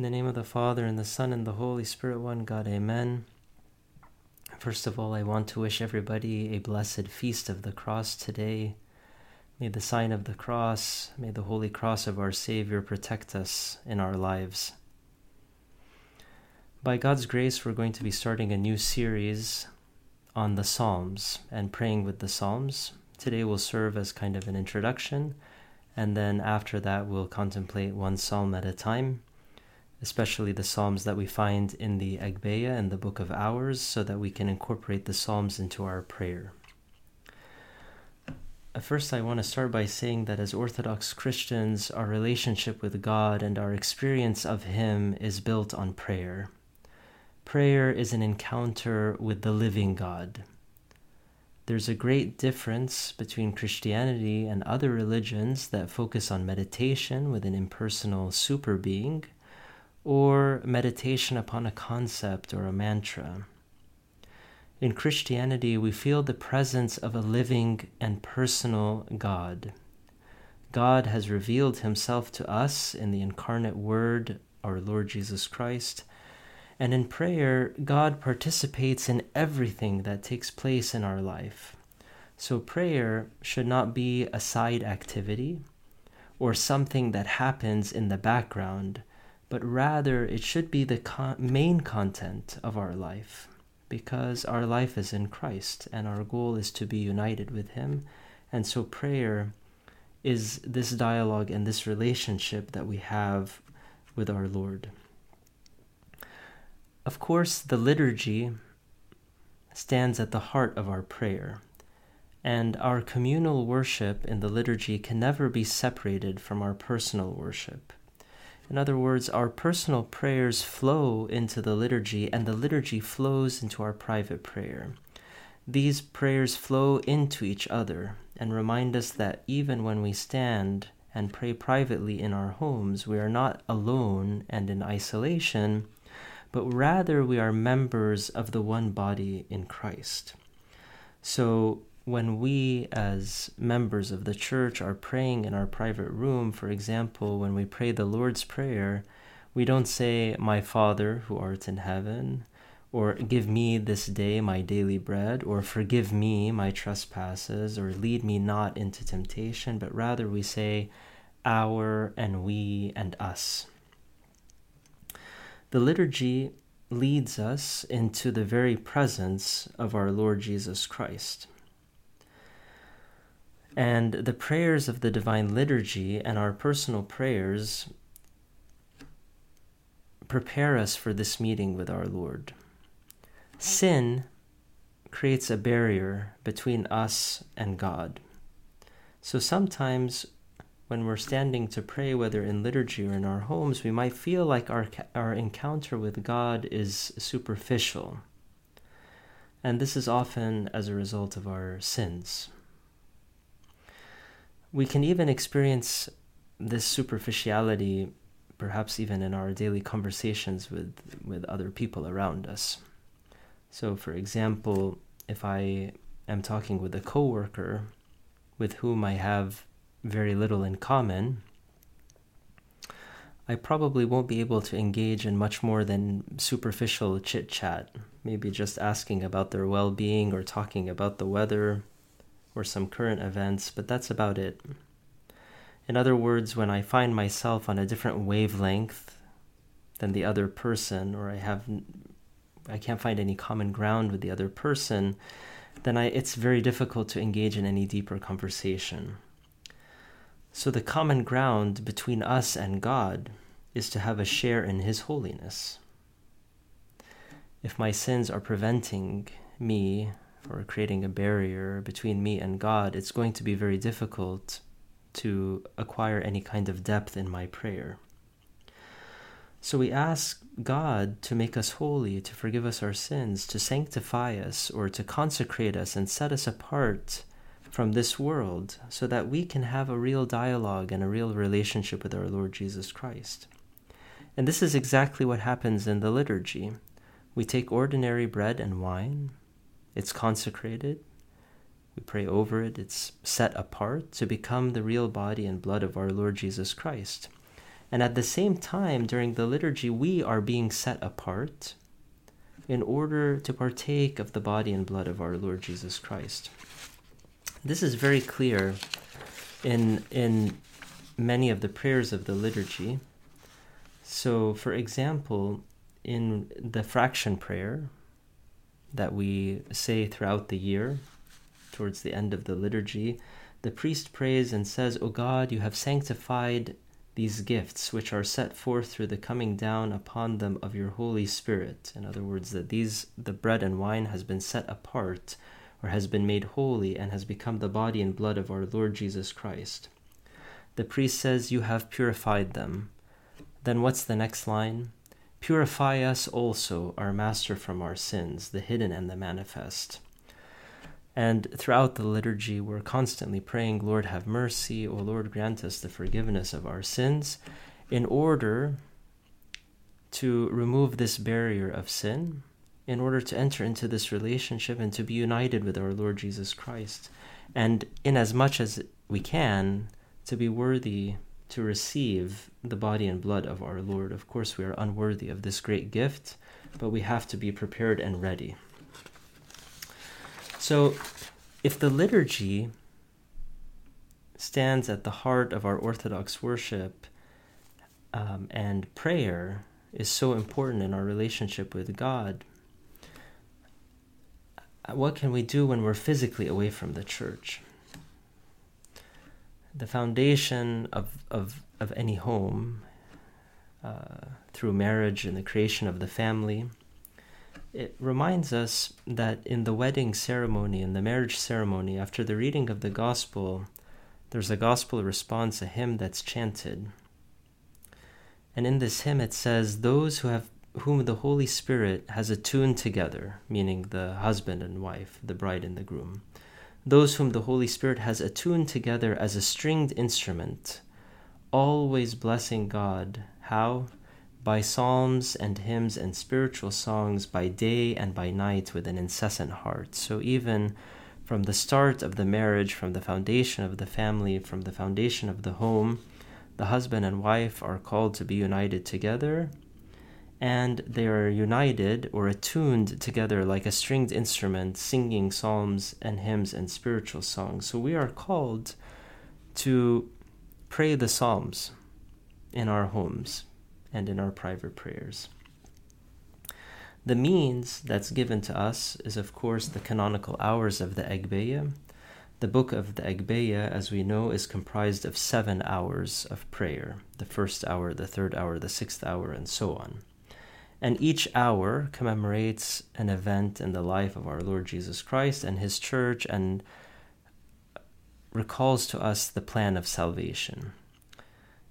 In the name of the Father, and the Son, and the Holy Spirit, one God, amen. First of all, I want to wish everybody a blessed feast of the cross today. May the sign of the cross, may the holy cross of our Savior protect us in our lives. By God's grace, we're going to be starting a new series on the Psalms and praying with the Psalms. Today will serve as kind of an introduction, and then after that, we'll contemplate one psalm at a time, especially the psalms that we find in the Agpeya and the Book of Hours, so that we can incorporate the psalms into our prayer. First, I want to start by saying that as Orthodox Christians, our relationship with God and our experience of Him is built on prayer. Prayer is an encounter with the living God. There's a great difference between Christianity and other religions that focus on meditation with an impersonal super being, or meditation upon a concept or a mantra. In Christianity, we feel the presence of a living and personal God. God has revealed himself to us in the incarnate Word, our Lord Jesus Christ. And in prayer, God participates in everything that takes place in our life. So prayer should not be a side activity or something that happens in the background, but rather it should be the con- main content of our life because our life is in Christ and our goal is to be united with Him. And so prayer is this dialogue and this relationship that we have with our Lord. Of course, the liturgy stands at the heart of our prayer, and our communal worship in the liturgy can never be separated from our personal worship. In other words, our personal prayers flow into the liturgy, and the liturgy flows into our private prayer. These prayers flow into each other and remind us that even when we stand and pray privately in our homes, we are not alone and in isolation, but rather we are members of the one body in Christ. So when we, as members of the church, are praying in our private room, for example, when we pray the Lord's Prayer, we don't say, My Father who art in heaven, or Give me this day my daily bread, or Forgive me my trespasses, or Lead me not into temptation, but rather we say, Our and we and us. The liturgy leads us into the very presence of our Lord Jesus Christ. And the prayers of the Divine Liturgy and our personal prayers prepare us for this meeting with our Lord. Sin creates a barrier between us and God. So sometimes when we're standing to pray, whether in liturgy or in our homes, we might feel like our, our encounter with God is superficial. And this is often as a result of our sins. We can even experience this superficiality, perhaps even in our daily conversations with, with other people around us. So, for example, if I am talking with a coworker with whom I have very little in common, I probably won't be able to engage in much more than superficial chit chat, maybe just asking about their well being or talking about the weather or some current events, but that's about it. In other words, when I find myself on a different wavelength than the other person, or I have I can't find any common ground with the other person, then I, it's very difficult to engage in any deeper conversation. So, the common ground between us and God is to have a share in His holiness. If my sins are preventing me or creating a barrier between me and God, it's going to be very difficult to acquire any kind of depth in my prayer. So we ask God to make us holy, to forgive us our sins, to sanctify us, or to consecrate us and set us apart from this world so that we can have a real dialogue and a real relationship with our Lord Jesus Christ. And this is exactly what happens in the liturgy. We take ordinary bread and wine, it's consecrated. We pray over it. It's set apart to become the real body and blood of our Lord Jesus Christ. And at the same time, during the liturgy, we are being set apart in order to partake of the body and blood of our Lord Jesus Christ. This is very clear in, in many of the prayers of the liturgy. So, for example, in the fraction prayer that we say throughout the year, towards the end of the liturgy, the priest prays and says, O God, you have sanctified these gifts which are set forth through the coming down upon them of your Holy Spirit. In other words, that these the bread and wine has been set apart or has been made holy and has become the body and blood of our Lord Jesus Christ. The priest says, You have purified them. Then what's the next line? Purify us also, our Master, from our sins, the hidden and the manifest. And throughout the liturgy, we're constantly praying, Lord, have mercy, O Lord, grant us the forgiveness of our sins, in order to remove this barrier of sin, in order to enter into this relationship and to be united with our Lord Jesus Christ. And in as much as we can, to be worthy to receive the body and blood of our Lord. Of course, we are unworthy of this great gift, but we have to be prepared and ready. So, if the liturgy stands at the heart of our Orthodox worship um, and prayer is so important in our relationship with God, what can we do when we're physically away from the church? The foundation of, of, of any home, uh, through marriage and the creation of the family, it reminds us that in the wedding ceremony, in the marriage ceremony, after the reading of the gospel, there's a gospel response, a hymn that's chanted. And in this hymn it says, Those who have whom the Holy Spirit has attuned together, meaning the husband and wife, the bride and the groom, those whom the Holy Spirit has attuned together as a stringed instrument, always blessing God. How? by psalms and hymns and spiritual songs by day and by night with an incessant heart. So, even from the start of the marriage, from the foundation of the family, from the foundation of the home, the husband and wife are called to be united together, and they are united or attuned together like a stringed instrument, singing psalms and hymns and spiritual songs. So, we are called to pray the psalms in our homes and in our private prayers. The means that's given to us is, of course, the canonical hours of the Agbeya. The book of the Agbeya, as we know, is comprised of seven hours of prayer the first hour, the third hour, the sixth hour, and so on. And each hour commemorates an event in the life of our Lord Jesus Christ and his church and recalls to us the plan of salvation.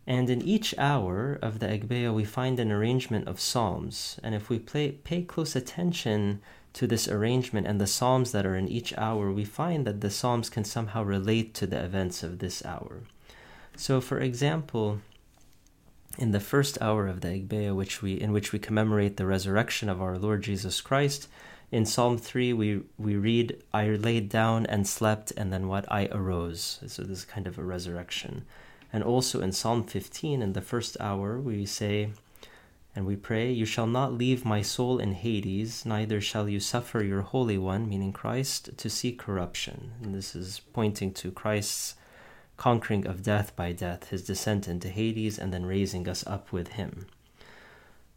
And in each hour of the Agbeya, we find an arrangement of psalms. And if we play, pay close attention to this arrangement and the psalms that are in each hour, we find that the psalms can somehow relate to the events of this hour. So, for example, in the first hour of the Agbeya, which we in which we commemorate the resurrection of our Lord Jesus Christ, in Psalm three we we read, "I laid down and slept, and then what? I arose." So this is kind of a resurrection. And also in Psalm 15, in the first hour, we say, and we pray, You shall not leave my soul in Hades, neither shall you suffer your Holy One, meaning Christ, to see corruption. And this is pointing to Christ's conquering of death by death, his descent into Hades, and then raising us up with him.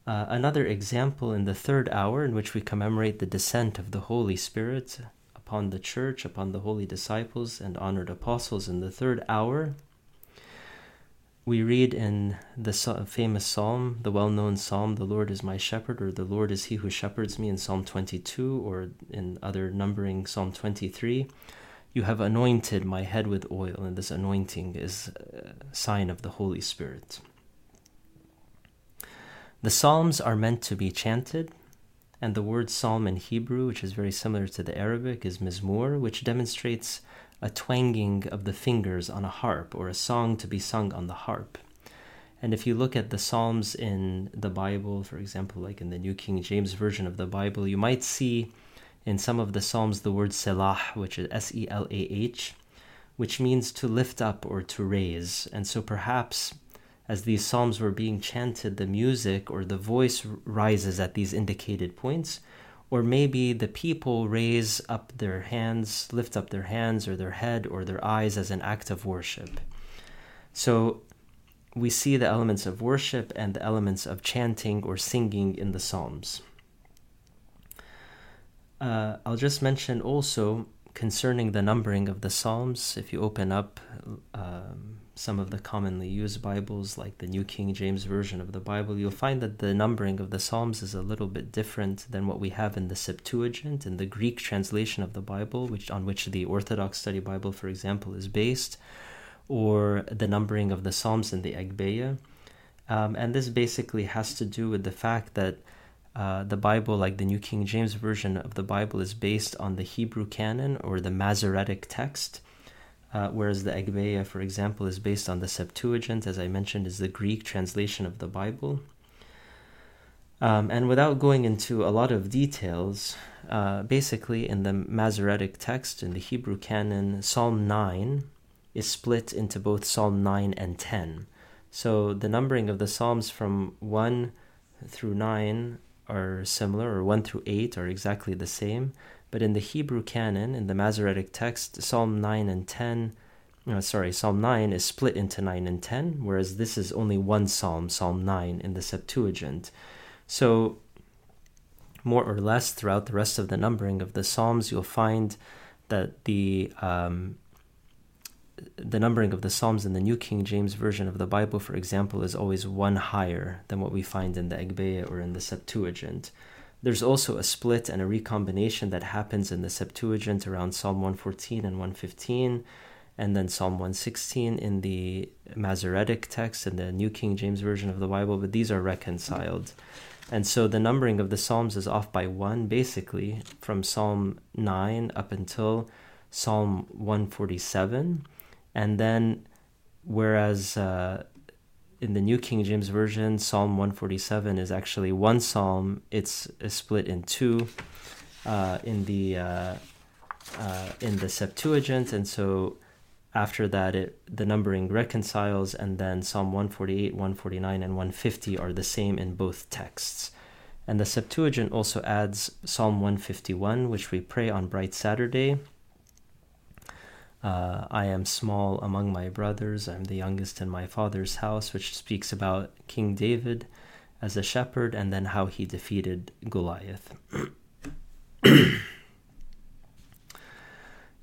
Uh, another example in the third hour, in which we commemorate the descent of the Holy Spirit upon the church, upon the holy disciples and honored apostles in the third hour, we read in the famous psalm, the well known psalm, The Lord is my shepherd, or The Lord is he who shepherds me in Psalm 22, or in other numbering, Psalm 23. You have anointed my head with oil, and this anointing is a sign of the Holy Spirit. The Psalms are meant to be chanted, and the word psalm in Hebrew, which is very similar to the Arabic, is mizmor, which demonstrates a twanging of the fingers on a harp or a song to be sung on the harp. And if you look at the Psalms in the Bible, for example, like in the New King James Version of the Bible, you might see in some of the Psalms the word selah, which is S E L A H, which means to lift up or to raise. And so perhaps as these psalms were being chanted, the music or the voice rises at these indicated points, or maybe the people raise up their hands, lift up their hands or their head or their eyes as an act of worship. So we see the elements of worship and the elements of chanting or singing in the Psalms. Uh, I'll just mention also concerning the numbering of the Psalms. If you open up um, some of the commonly used Bibles, like the New King James Version of the Bible, you'll find that the numbering of the Psalms is a little bit different than what we have in the Septuagint, in the Greek translation of the Bible, which on which the Orthodox Study Bible, for example, is based or the numbering of the Psalms in the Agbeya. Um, and this basically has to do with the fact that uh, the Bible, like the New King James Version of the Bible, is based on the Hebrew canon or the Masoretic text, uh, whereas the Agbeya, for example, is based on the Septuagint, as I mentioned, is the Greek translation of the Bible. Um, and without going into a lot of details, uh, basically in the Masoretic text, in the Hebrew canon, Psalm 9 is split into both Psalm 9 and 10. So the numbering of the Psalms from 1 through 9 are similar, or 1 through 8 are exactly the same. But in the Hebrew canon, in the Masoretic text, Psalm 9 and 10, uh, sorry, Psalm 9 is split into 9 and 10, whereas this is only one psalm, Psalm 9, in the Septuagint. So, more or less throughout the rest of the numbering of the Psalms, you'll find that the um, the numbering of the Psalms in the New King James Version of the Bible, for example, is always one higher than what we find in the Agbeya or in the Septuagint. There's also a split and a recombination that happens in the Septuagint around Psalm 114 and 115, and then Psalm 116 in the Masoretic text and the New King James Version of the Bible, but these are reconciled. And so the numbering of the Psalms is off by one, basically, from Psalm 9 up until Psalm 147 and then, whereas uh, in the New King James Version, Psalm 147 is actually one psalm, it's split in two uh, in the uh, uh, in the Septuagint, and so after that, it the numbering reconciles, and then Psalm 148, 149, and 150 are the same in both texts. And the Septuagint also adds Psalm 151, which we pray on Bright Saturday, uh, I am small among my brothers. I'm the youngest in my father's house, which speaks about King David as a shepherd and then how he defeated Goliath. in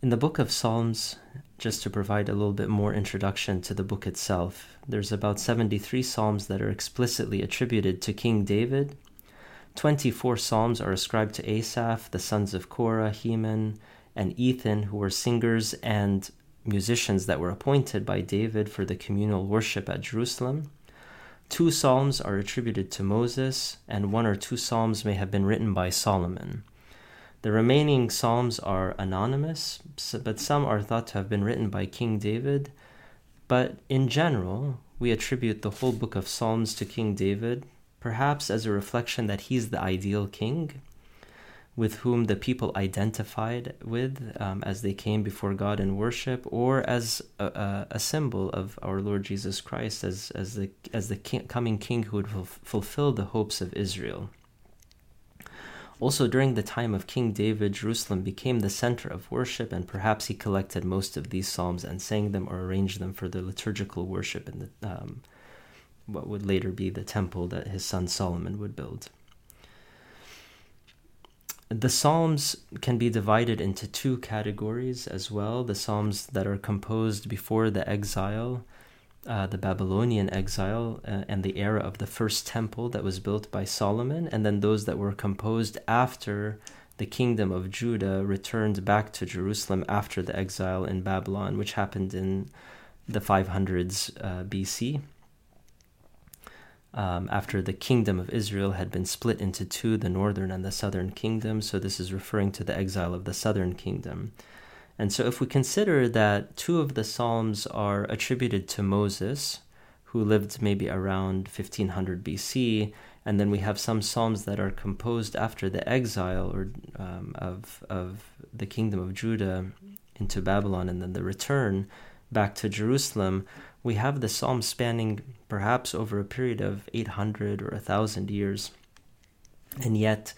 the book of Psalms, just to provide a little bit more introduction to the book itself, there's about 73 Psalms that are explicitly attributed to King David. 24 Psalms are ascribed to Asaph, the sons of Korah, Heman, and Ethan, who were singers and musicians that were appointed by David for the communal worship at Jerusalem. Two psalms are attributed to Moses, and one or two psalms may have been written by Solomon. The remaining psalms are anonymous, but some are thought to have been written by King David. But in general, we attribute the whole book of Psalms to King David, perhaps as a reflection that he's the ideal king with whom the people identified with um, as they came before God in worship, or as a, a, symbol of our Lord Jesus Christ as, as the, as the king, coming king who would fulfill the hopes of Israel. Also, during the time of King David, Jerusalem became the center of worship, and perhaps he collected most of these psalms and sang them or arranged them for the liturgical worship in the, um, what would later be the temple that his son Solomon would build. The Psalms can be divided into two categories as well. The Psalms that are composed before the exile, uh, the Babylonian exile, uh, and the era of the first temple that was built by Solomon, and then those that were composed after the kingdom of Judah returned back to Jerusalem after the exile in Babylon, which happened in the 500s uh, BC um, after the kingdom of Israel had been split into two, the northern and the southern kingdom. So this is referring to the exile of the southern kingdom. And so if we consider that two of the Psalms are attributed to Moses, who lived maybe around 1500 BC, and then we have some Psalms that are composed after the exile or um, of, of the kingdom of Judah into Babylon and then the return back to Jerusalem, we have the Psalms spanning perhaps over a period of 800 or 1,000 years, and yet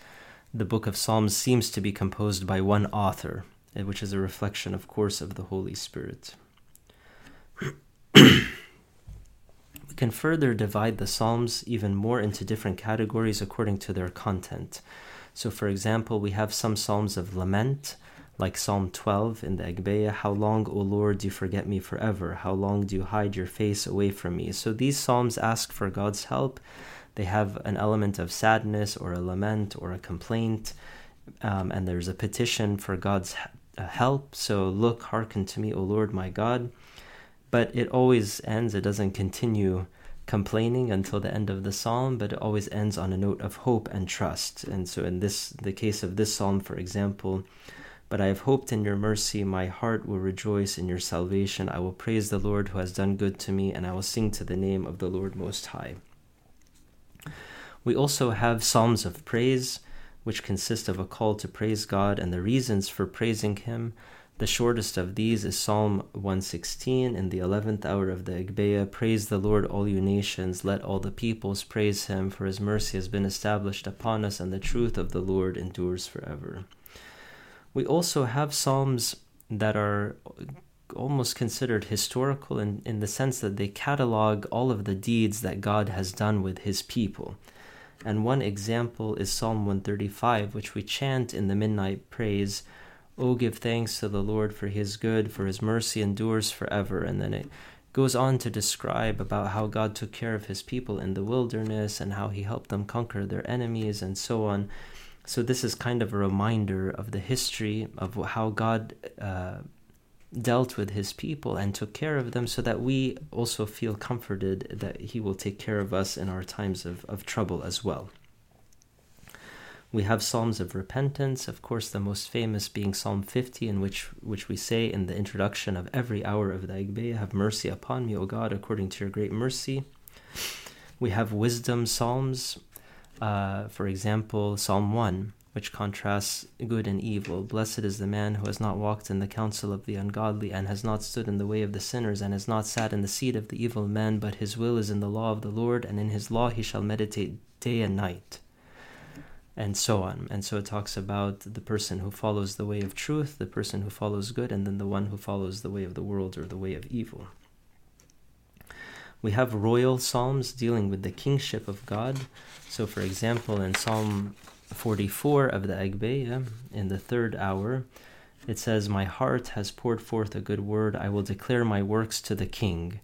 the book of Psalms seems to be composed by one author, eh, which is a reflection, of course, of the Holy Spirit. we can further divide the Psalms even more into different categories according to their content. So, for example, we have some Psalms of lament, like Psalm 12 in the Agbeya, How long, O Lord, do you forget me forever? How long do you hide your face away from me? So these Psalms ask for God's help. They have an element of sadness or a lament or a complaint, um, and there's a petition for God's uh, help. So look, hearken to me, O Lord my God. But it always ends, it doesn't continue complaining until the end of the psalm, but it always ends on a note of hope and trust. And so, in this, the case of this psalm, for example, but I have hoped in your mercy. My heart will rejoice in your salvation. I will praise the Lord who has done good to me, and I will sing to the name of the Lord Most High. We also have Psalms of Praise, which consist of a call to praise God and the reasons for praising Him. The shortest of these is Psalm 116 in the 11th hour of the Agbeya. Praise the Lord, all you nations. Let all the peoples praise Him, for His mercy has been established upon us, and the truth of the Lord endures forever. We also have Psalms that are almost considered historical in, in the sense that they catalog all of the deeds that God has done with his people. And one example is Psalm 135, which we chant in the midnight praise Oh, give thanks to the Lord for his good, for his mercy endures forever. And then it goes on to describe about how God took care of his people in the wilderness and how he helped them conquer their enemies and so on. So, this is kind of a reminder of the history of how God uh, dealt with his people and took care of them so that we also feel comforted that he will take care of us in our times of, of trouble as well. We have Psalms of repentance, of course, the most famous being Psalm 50, in which, which we say in the introduction of every hour of the Agbeya, Have mercy upon me, O God, according to your great mercy. We have wisdom Psalms, uh, for example, Psalm 1, which contrasts good and evil. Blessed is the man who has not walked in the counsel of the ungodly, and has not stood in the way of the sinners, and has not sat in the seat of the evil men, but his will is in the law of the Lord, and in his law he shall meditate day and night. And so on. And so it talks about the person who follows the way of truth, the person who follows good, and then the one who follows the way of the world or the way of evil. We have royal psalms dealing with the kingship of God. So, for example, in Psalm 44 of the Agbeya, in the third hour, it says, My heart has poured forth a good word. I will declare my works to the king.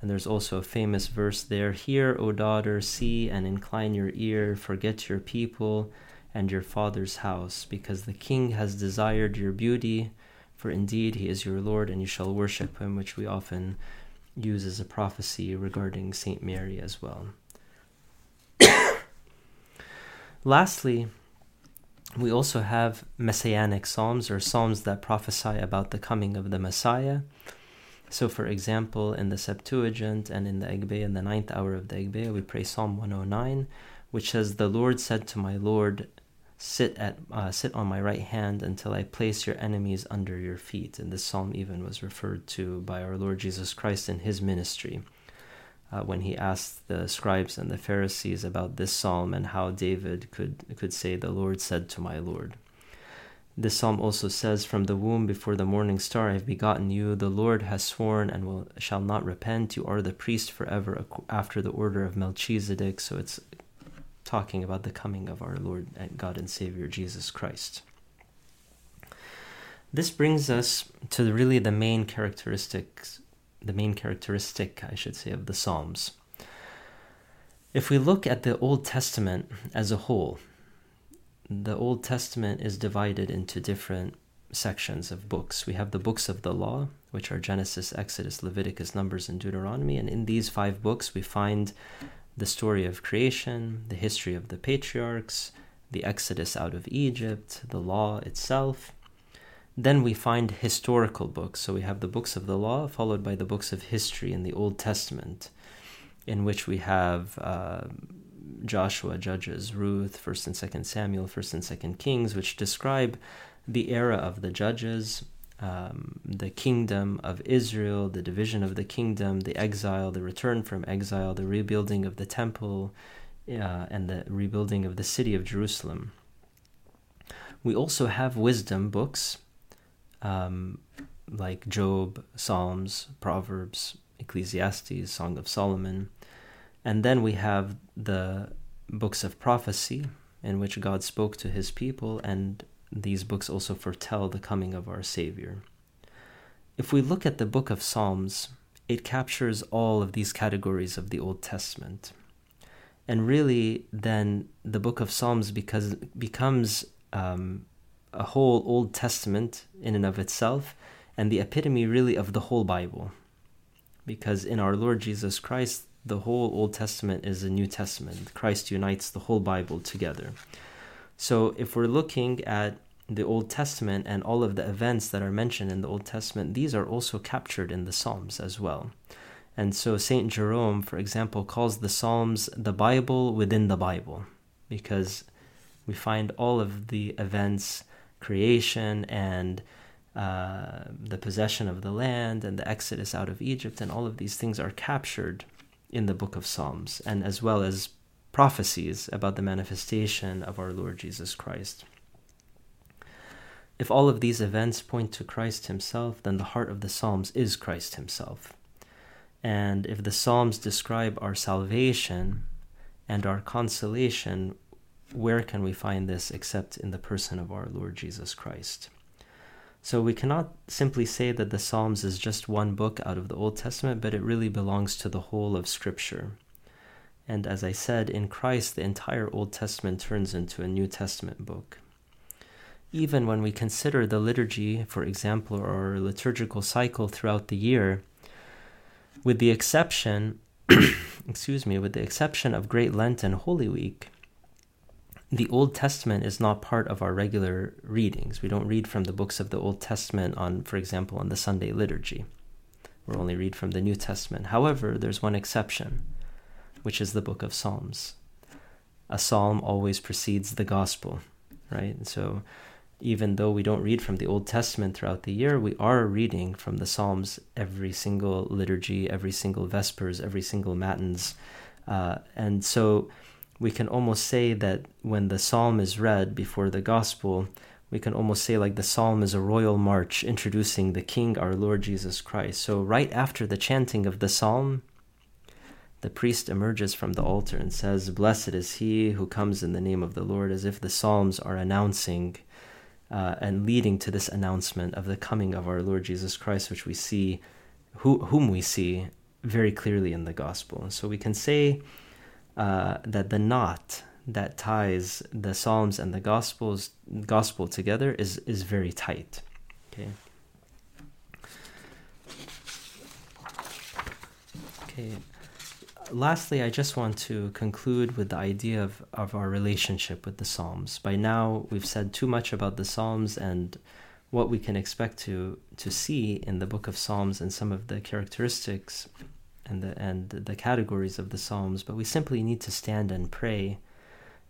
And there's also a famous verse there Hear, O daughter, see and incline your ear, forget your people and your father's house, because the king has desired your beauty, for indeed he is your Lord, and you shall worship him, which we often uses a prophecy regarding Saint Mary as well. Lastly, we also have messianic psalms or psalms that prophesy about the coming of the Messiah. So, for example, in the Septuagint and in the Egbe, in the ninth hour of the Egbe, we pray Psalm 109, which says, The Lord said to my Lord, sit at uh, sit on my right hand until I place your enemies under your feet. And this psalm even was referred to by our Lord Jesus Christ in his ministry. Uh, when he asked the scribes and the Pharisees about this psalm and how David could could say, "The Lord said to my Lord." This psalm also says, "From the womb before the morning star I have begotten you. The Lord has sworn and will shall not repent. You are the priest forever after the order of Melchizedek." So it's talking about the coming of our Lord and God and Savior Jesus Christ. This brings us to really the main characteristics, the main characteristic, I should say, of the Psalms. If we look at the Old Testament as a whole, the Old Testament is divided into different sections of books. We have the books of the law, which are Genesis, Exodus, Leviticus, Numbers, and Deuteronomy. And in these five books, we find the story of creation, the history of the patriarchs, the exodus out of Egypt, the law itself. Then we find historical books. So we have the books of the law, followed by the books of history in the Old Testament, in which we have uh, Joshua, Judges, Ruth, First and Second Samuel, First and Second Kings, which describe the era of the judges, um, the kingdom of Israel, the division of the kingdom, the exile, the return from exile, the rebuilding of the temple, uh, and the rebuilding of the city of Jerusalem. We also have wisdom books um, like Job, Psalms, Proverbs, Ecclesiastes, Song of Solomon. And then we have the books of prophecy in which God spoke to his people, and these books also foretell the coming of our Savior. If we look at the book of Psalms, it captures all of these categories of the Old Testament. And really, then the book of Psalms because, becomes um, a whole Old Testament in and of itself, and the epitome really of the whole Bible. Because in our Lord Jesus Christ, the whole Old Testament is a New Testament. Christ unites the whole Bible together. So if we're looking at the Old Testament and all of the events that are mentioned in the Old Testament, these are also captured in the Psalms as well. And so St. Jerome, for example, calls the Psalms the Bible within the Bible because we find all of the events, creation, and uh, the possession of the land, and the exodus out of Egypt, and all of these things are captured in the book of Psalms, and as well as prophecies about the manifestation of our Lord Jesus Christ. If all of these events point to Christ Himself, then the heart of the Psalms is Christ Himself. And if the Psalms describe our salvation and our consolation, where can we find this except in the person of our Lord Jesus Christ? So we cannot simply say that the Psalms is just one book out of the Old Testament, but it really belongs to the whole of Scripture. And as I said, in Christ, the entire Old Testament turns into a New Testament book. Even when we consider the liturgy, for example, or liturgical cycle throughout the year, with the exception, excuse me, with the exception of Great Lent and Holy Week, the Old Testament is not part of our regular readings. We don't read from the books of the Old Testament on, for example, on the Sunday liturgy. We only read from the New Testament. However, there's one exception, which is the book of Psalms. A psalm always precedes the gospel, right? And so even though we don't read from the Old Testament throughout the year, we are reading from the Psalms every single liturgy, every single Vespers, every single Matins. Uh, and so we can almost say that when the psalm is read before the gospel, we can almost say like the psalm is a royal march introducing the King, our Lord Jesus Christ. So, right after the chanting of the psalm, the priest emerges from the altar and says, Blessed is he who comes in the name of the Lord, as if the psalms are announcing uh, and leading to this announcement of the coming of our Lord Jesus Christ, which we see, who, whom we see very clearly in the gospel. And so we can say uh, that the knot that ties the Psalms and the Gospels gospel together is is very tight. Okay. Okay. Lastly, I just want to conclude with the idea of, of our relationship with the Psalms. By now, we've said too much about the Psalms and what we can expect to to see in the book of Psalms and some of the characteristics and the and the categories of the psalms, but we simply need to stand and pray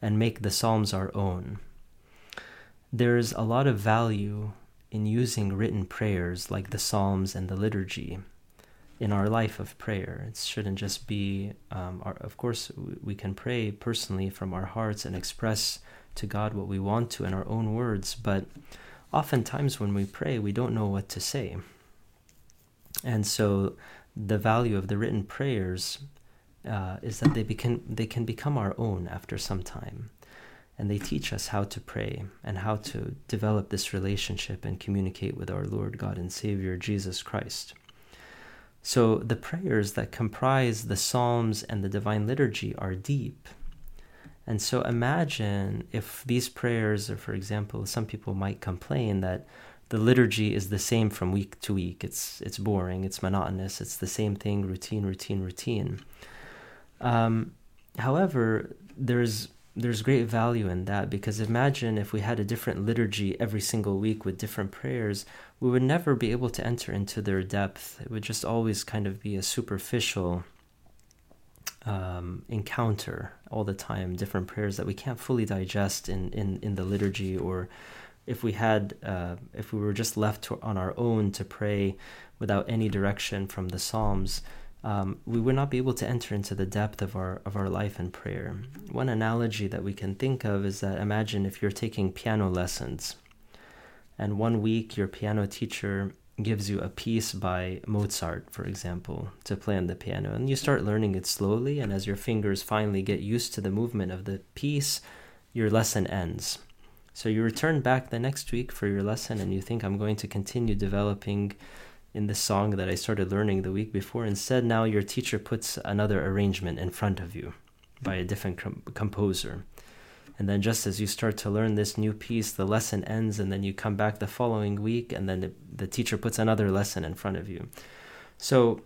and make the psalms our own. There's a lot of value in using written prayers like the psalms and the liturgy in our life of prayer. It shouldn't just be, um, our, of course, we can pray personally from our hearts and express to God what we want to in our own words, but oftentimes when we pray, we don't know what to say. And so the value of the written prayers uh, is that they become they can become our own after some time, and they teach us how to pray and how to develop this relationship and communicate with our Lord God and Savior Jesus Christ. So the prayers that comprise the Psalms and the Divine Liturgy are deep. And so imagine if these prayers, or for example, some people might complain that the liturgy is the same from week to week. It's it's boring. It's monotonous. It's the same thing, routine, routine, routine. Um, however, there's there's great value in that because imagine if we had a different liturgy every single week with different prayers, we would never be able to enter into their depth. It would just always kind of be a superficial um, encounter all the time, different prayers that we can't fully digest in, in, in the liturgy or if we had, uh, if we were just left to, on our own to pray without any direction from the Psalms, um, we would not be able to enter into the depth of our of our life in prayer. One analogy that we can think of is that imagine if you're taking piano lessons, and one week your piano teacher gives you a piece by Mozart, for example, to play on the piano, and you start learning it slowly, and as your fingers finally get used to the movement of the piece, your lesson ends. So you return back the next week for your lesson, and you think I'm going to continue developing in the song that I started learning the week before. Instead, now your teacher puts another arrangement in front of you by a different com- composer. And then, just as you start to learn this new piece, the lesson ends, and then you come back the following week, and then the, the teacher puts another lesson in front of you. So,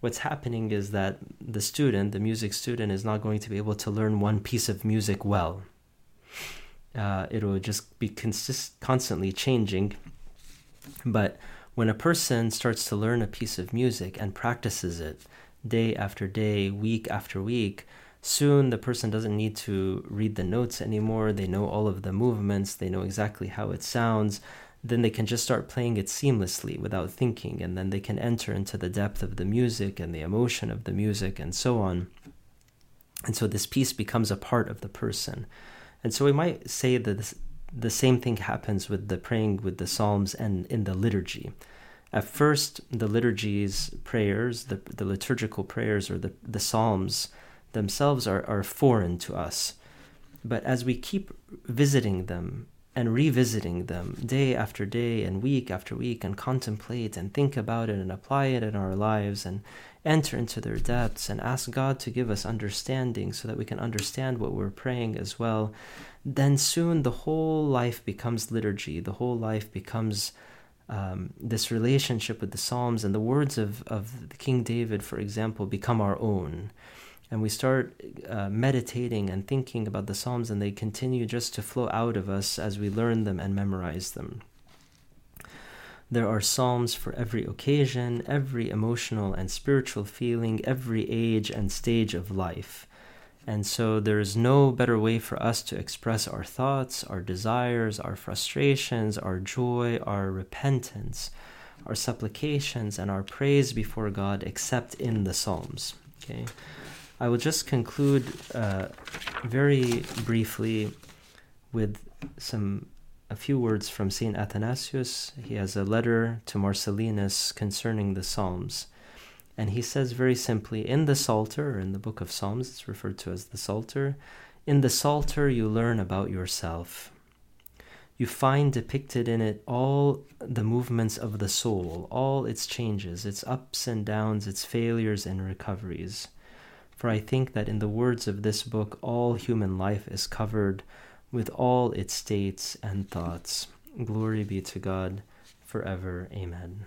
what's happening is that the student, the music student, is not going to be able to learn one piece of music well. Uh, it'll just be consist- constantly changing. But when a person starts to learn a piece of music and practices it day after day, week after week, soon the person doesn't need to read the notes anymore. They know all of the movements, they know exactly how it sounds. Then they can just start playing it seamlessly without thinking, and then they can enter into the depth of the music and the emotion of the music and so on. And so this piece becomes a part of the person. And so we might say that this, the same thing happens with the praying with the psalms and in the liturgy. At first, the liturgy's prayers, the, the liturgical prayers or the, the psalms themselves are, are foreign to us. But as we keep visiting them and revisiting them day after day and week after week and contemplate and think about it and apply it in our lives and enter into their depths and ask God to give us understanding so that we can understand what we're praying as well, then soon the whole life becomes liturgy. The whole life becomes um, this relationship with the Psalms and the words of, of King David, for example, become our own. And we start uh, meditating and thinking about the Psalms, and they continue just to flow out of us as we learn them and memorize them. There are psalms for every occasion, every emotional and spiritual feeling, every age and stage of life. And so there is no better way for us to express our thoughts, our desires, our frustrations, our joy, our repentance, our supplications, and our praise before God except in the Psalms. Okay. I will just conclude uh, very briefly with some a few words from Saint Athanasius. He has a letter to Marcellinus concerning the Psalms. And he says very simply in the Psalter, or in the book of Psalms, it's referred to as the Psalter, in the Psalter you learn about yourself. You find depicted in it all the movements of the soul, all its changes, its ups and downs, its failures and recoveries. For I think that in the words of this book, all human life is covered with all its states and thoughts. Glory be to God forever. Amen.